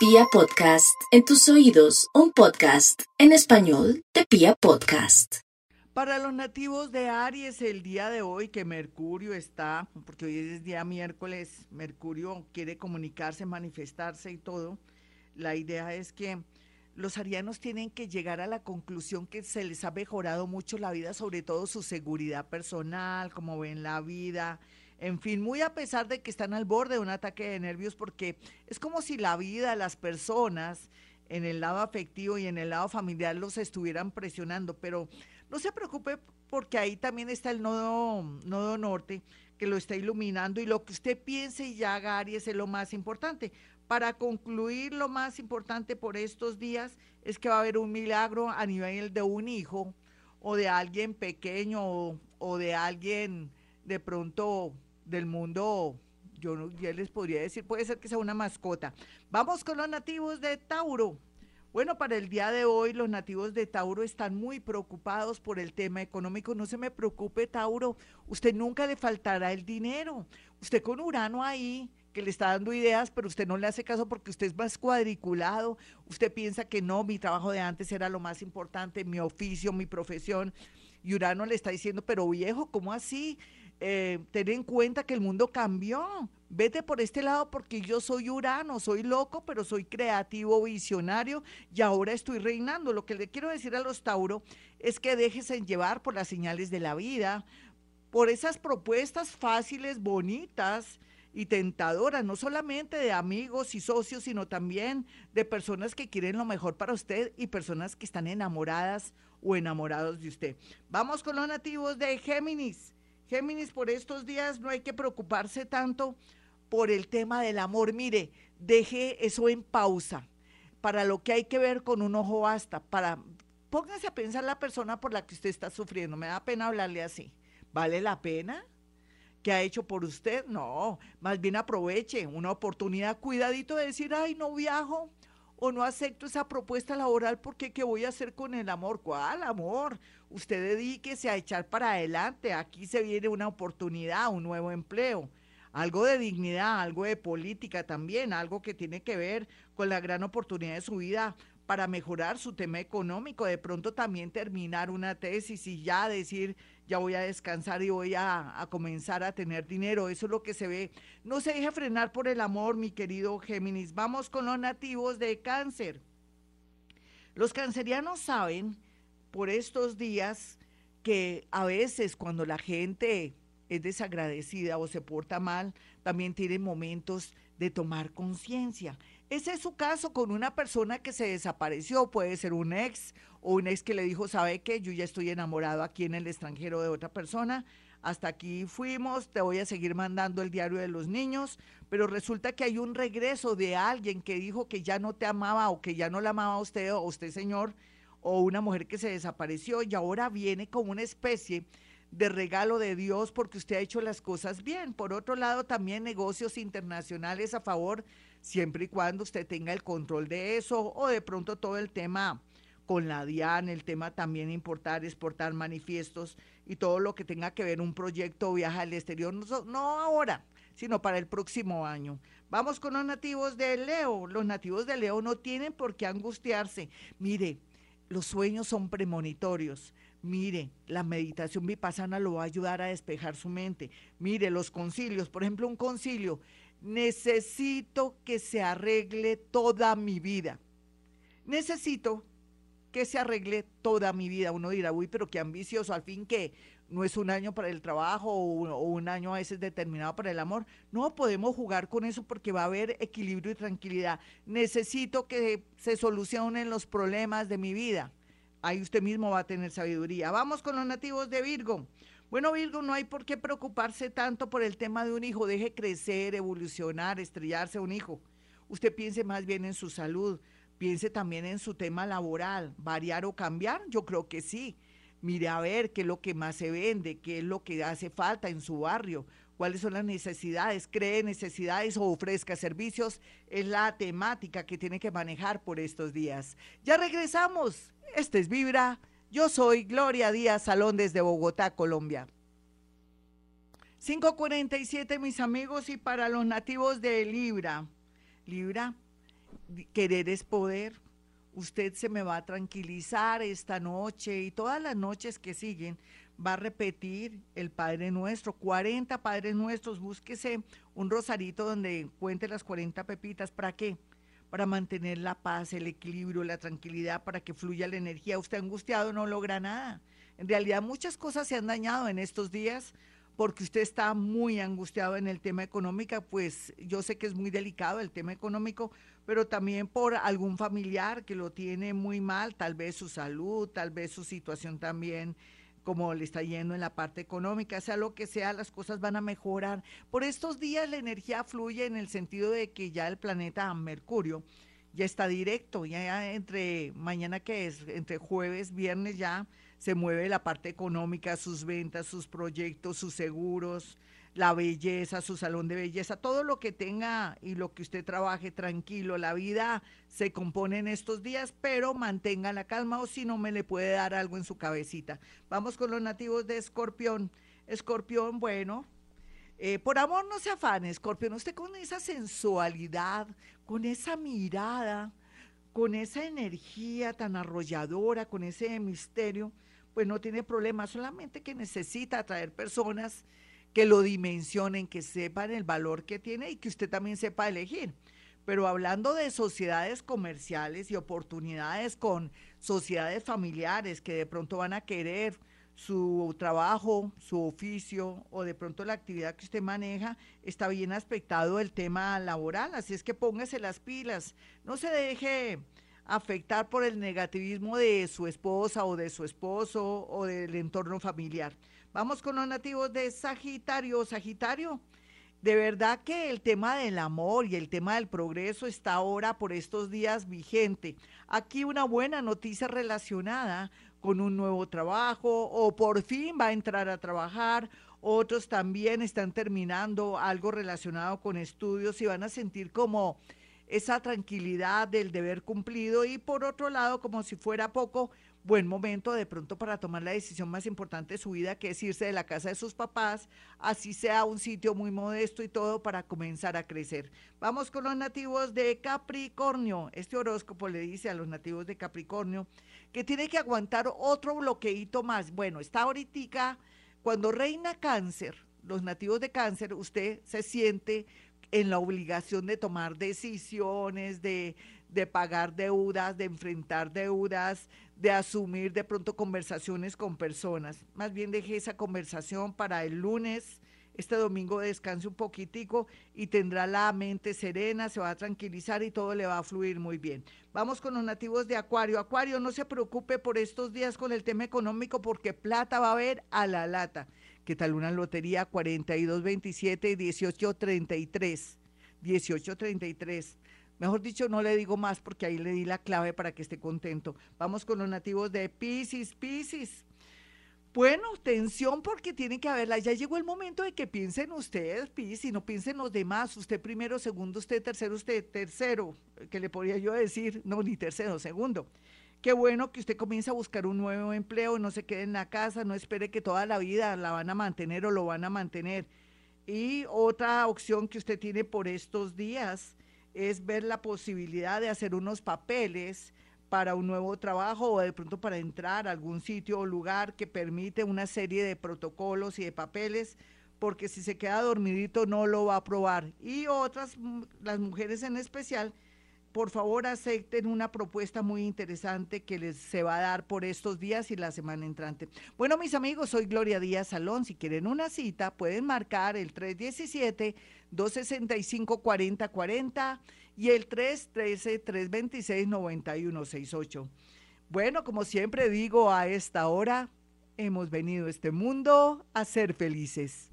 Pia Podcast, en tus oídos, un podcast en español de Pia Podcast. Para los nativos de Aries, el día de hoy que Mercurio está, porque hoy es día miércoles, Mercurio quiere comunicarse, manifestarse y todo, la idea es que los arianos tienen que llegar a la conclusión que se les ha mejorado mucho la vida, sobre todo su seguridad personal, cómo ven la vida, en fin, muy a pesar de que están al borde de un ataque de nervios, porque es como si la vida, las personas, en el lado afectivo y en el lado familiar los estuvieran presionando, pero no se preocupe porque ahí también está el nodo, nodo norte que lo está iluminando y lo que usted piense y haga, Aries, es lo más importante. Para concluir, lo más importante por estos días es que va a haber un milagro a nivel de un hijo o de alguien pequeño o, o de alguien de pronto del mundo, yo ya les podría decir, puede ser que sea una mascota. Vamos con los nativos de Tauro. Bueno, para el día de hoy los nativos de Tauro están muy preocupados por el tema económico. No se me preocupe, Tauro, usted nunca le faltará el dinero. Usted con Urano ahí, que le está dando ideas, pero usted no le hace caso porque usted es más cuadriculado. Usted piensa que no, mi trabajo de antes era lo más importante, mi oficio, mi profesión. Y Urano le está diciendo, pero viejo, ¿cómo así? Eh, ten en cuenta que el mundo cambió. Vete por este lado porque yo soy Urano, soy loco, pero soy creativo, visionario y ahora estoy reinando. Lo que le quiero decir a los Tauro es que dejes en llevar por las señales de la vida, por esas propuestas fáciles, bonitas y tentadoras, no solamente de amigos y socios, sino también de personas que quieren lo mejor para usted y personas que están enamoradas o enamorados de usted. Vamos con los nativos de Géminis. Géminis, por estos días no hay que preocuparse tanto por el tema del amor. Mire, deje eso en pausa para lo que hay que ver con un ojo basta, para póngase a pensar la persona por la que usted está sufriendo. Me da pena hablarle así. ¿Vale la pena? ¿Qué ha hecho por usted? No, más bien aproveche una oportunidad, cuidadito de decir, ay, no viajo, o no acepto esa propuesta laboral porque ¿qué voy a hacer con el amor? ¿Cuál amor? Usted dedíquese a echar para adelante. Aquí se viene una oportunidad, un nuevo empleo. Algo de dignidad, algo de política también, algo que tiene que ver con la gran oportunidad de su vida para mejorar su tema económico, de pronto también terminar una tesis y ya decir, ya voy a descansar y voy a, comenzar a tener dinero. Eso es lo que se ve. No se deje frenar por el amor, mi querido Géminis. Vamos con los nativos de cáncer. Los cancerianos saben por estos días que a veces cuando la gente es desagradecida o se porta mal, también tiene momentos de tomar conciencia. Ese es su caso con una persona que se desapareció, puede ser un ex o un ex que le dijo, ¿sabe qué? Yo ya estoy enamorado aquí en el extranjero de otra persona, hasta aquí fuimos, te voy a seguir mandando el diario de los niños, pero resulta que hay un regreso de alguien que dijo que ya no te amaba o que ya no la amaba a usted o usted señor, o una mujer que se desapareció y ahora viene como una especie de regalo de Dios porque usted ha hecho las cosas bien. Por otro lado, también negocios internacionales a favor siempre y cuando usted tenga el control de eso o de pronto todo el tema con la DIAN, el tema también importar, exportar manifiestos y todo lo que tenga que ver un proyecto viaje al exterior, no, no ahora, sino para el próximo año. Vamos con los nativos de Leo. Los nativos de Leo no tienen por qué angustiarse. Mire, los sueños son premonitorios. Mire, la meditación vipassana lo va a ayudar a despejar su mente. Mire, los concilios, por ejemplo, un concilio necesito que se arregle toda mi vida. Necesito que se arregle toda mi vida. Uno dirá, uy, pero qué ambicioso, al fin que no es un año para el trabajo o un, año a veces determinado para el amor. No podemos jugar con eso porque va a haber equilibrio y tranquilidad. Necesito que se solucionen los problemas de mi vida. Ahí usted mismo va a tener sabiduría. Vamos con los nativos de Virgo. Bueno, Virgo, no hay por qué preocuparse tanto por el tema de un hijo. Deje crecer, evolucionar, estrellarse un hijo. Usted piense más bien en su salud, piense también en su tema laboral. ¿Variar o cambiar? Yo creo que sí. Mire a ver qué es lo que más se vende, qué es lo que hace falta en su barrio, cuáles son las necesidades, cree necesidades o ofrezca servicios. Es la temática que tiene que manejar por estos días. Ya regresamos. Este es Vibra yo soy Gloria Díaz Salón desde Bogotá, Colombia. 547, mis amigos, y para los nativos de Libra. Libra, querer es poder. Usted se me va a tranquilizar esta noche y todas las noches que siguen va a repetir el Padre Nuestro, 40 Padres Nuestros, búsquese un rosarito donde cuente las 40 pepitas, ¿para qué? Para mantener la paz, el equilibrio, la tranquilidad, para que fluya la energía. Usted angustiado no logra nada. En realidad muchas cosas se han dañado en estos días porque usted está muy angustiado en el tema económico, pues yo sé que es muy delicado el tema económico, pero también por algún familiar que lo tiene muy mal, tal vez su salud, tal vez su situación también como le está yendo en la parte económica, sea lo que sea, las cosas van a mejorar. Por estos días la energía fluye en el sentido de que ya el planeta Mercurio ya está directo, ya entre mañana que es, entre jueves, viernes ya se mueve la parte económica, sus ventas, sus proyectos, sus seguros, la belleza, su salón de belleza, todo lo que tenga y lo que usted trabaje tranquilo. La vida se compone en estos días, pero mantenga la calma o si no me le puede dar algo en su cabecita. Vamos con los nativos de Escorpión. Escorpión, bueno, eh, por amor no se afane, Escorpión. Usted con esa sensualidad, con esa mirada, con esa energía tan arrolladora, con ese misterio, pues no tiene problema, solamente que necesita atraer personas que lo dimensionen, que sepan el valor que tiene y que usted también sepa elegir. Pero hablando de sociedades comerciales y oportunidades con sociedades familiares que de pronto van a querer su trabajo, su oficio o de pronto la actividad que usted maneja, está bien aspectado el tema laboral. Así es que póngase las pilas, no se deje afectar por el negativismo de su esposa o de su esposo o del entorno familiar. Vamos con los nativos de Sagitario. Sagitario, de verdad que el tema del amor y el tema del progreso está ahora por estos días vigente. Aquí una buena noticia relacionada con un nuevo trabajo o por fin va a entrar a trabajar. Otros también están terminando algo relacionado con estudios y van a sentir como esa tranquilidad del deber cumplido y por otro lado, como si fuera poco, buen momento de pronto para tomar la decisión más importante de su vida, que es irse de la casa de sus papás, así sea un sitio muy modesto y todo para comenzar a crecer. Vamos con los nativos de Capricornio. Este horóscopo le dice a los nativos de Capricornio que tiene que aguantar otro bloqueito más. Bueno, está ahorita, cuando reina cáncer, los nativos de cáncer, usted se siente en la obligación de tomar decisiones, de, de pagar deudas, de enfrentar deudas, de asumir de pronto conversaciones con personas. Más bien deje esa conversación para el lunes. Este domingo descanse un poquitico y tendrá la mente serena, se va a tranquilizar y todo le va a fluir muy bien. Vamos con los nativos de Acuario. Acuario, no se preocupe por estos días con el tema económico porque plata va a haber a la lata. ¿Qué tal una lotería 4227 1833? 1833. Mejor dicho, no le digo más porque ahí le di la clave para que esté contento. Vamos con los nativos de Pisces, Pisces. Bueno, tensión porque tiene que haberla. Ya llegó el momento de que piensen ustedes, Pisces, no piensen los demás. Usted primero, segundo, usted tercero, usted tercero. ¿Qué le podría yo decir? No, ni tercero, segundo. Qué bueno que usted comience a buscar un nuevo empleo, no se quede en la casa, no espere que toda la vida la van a mantener o lo van a mantener. Y otra opción que usted tiene por estos días es ver la posibilidad de hacer unos papeles para un nuevo trabajo o de pronto para entrar a algún sitio o lugar que permite una serie de protocolos y de papeles, porque si se queda dormidito no lo va a aprobar. Y otras, mm, las mujeres en especial, por favor acepten una propuesta muy interesante que les se va a dar por estos días y la semana entrante. Bueno, mis amigos, soy Gloria Díaz Salón. Si quieren una cita, pueden marcar el 317-265-4040 y el 313-326-9168. Bueno, como siempre digo, a esta hora hemos venido a este mundo a ser felices.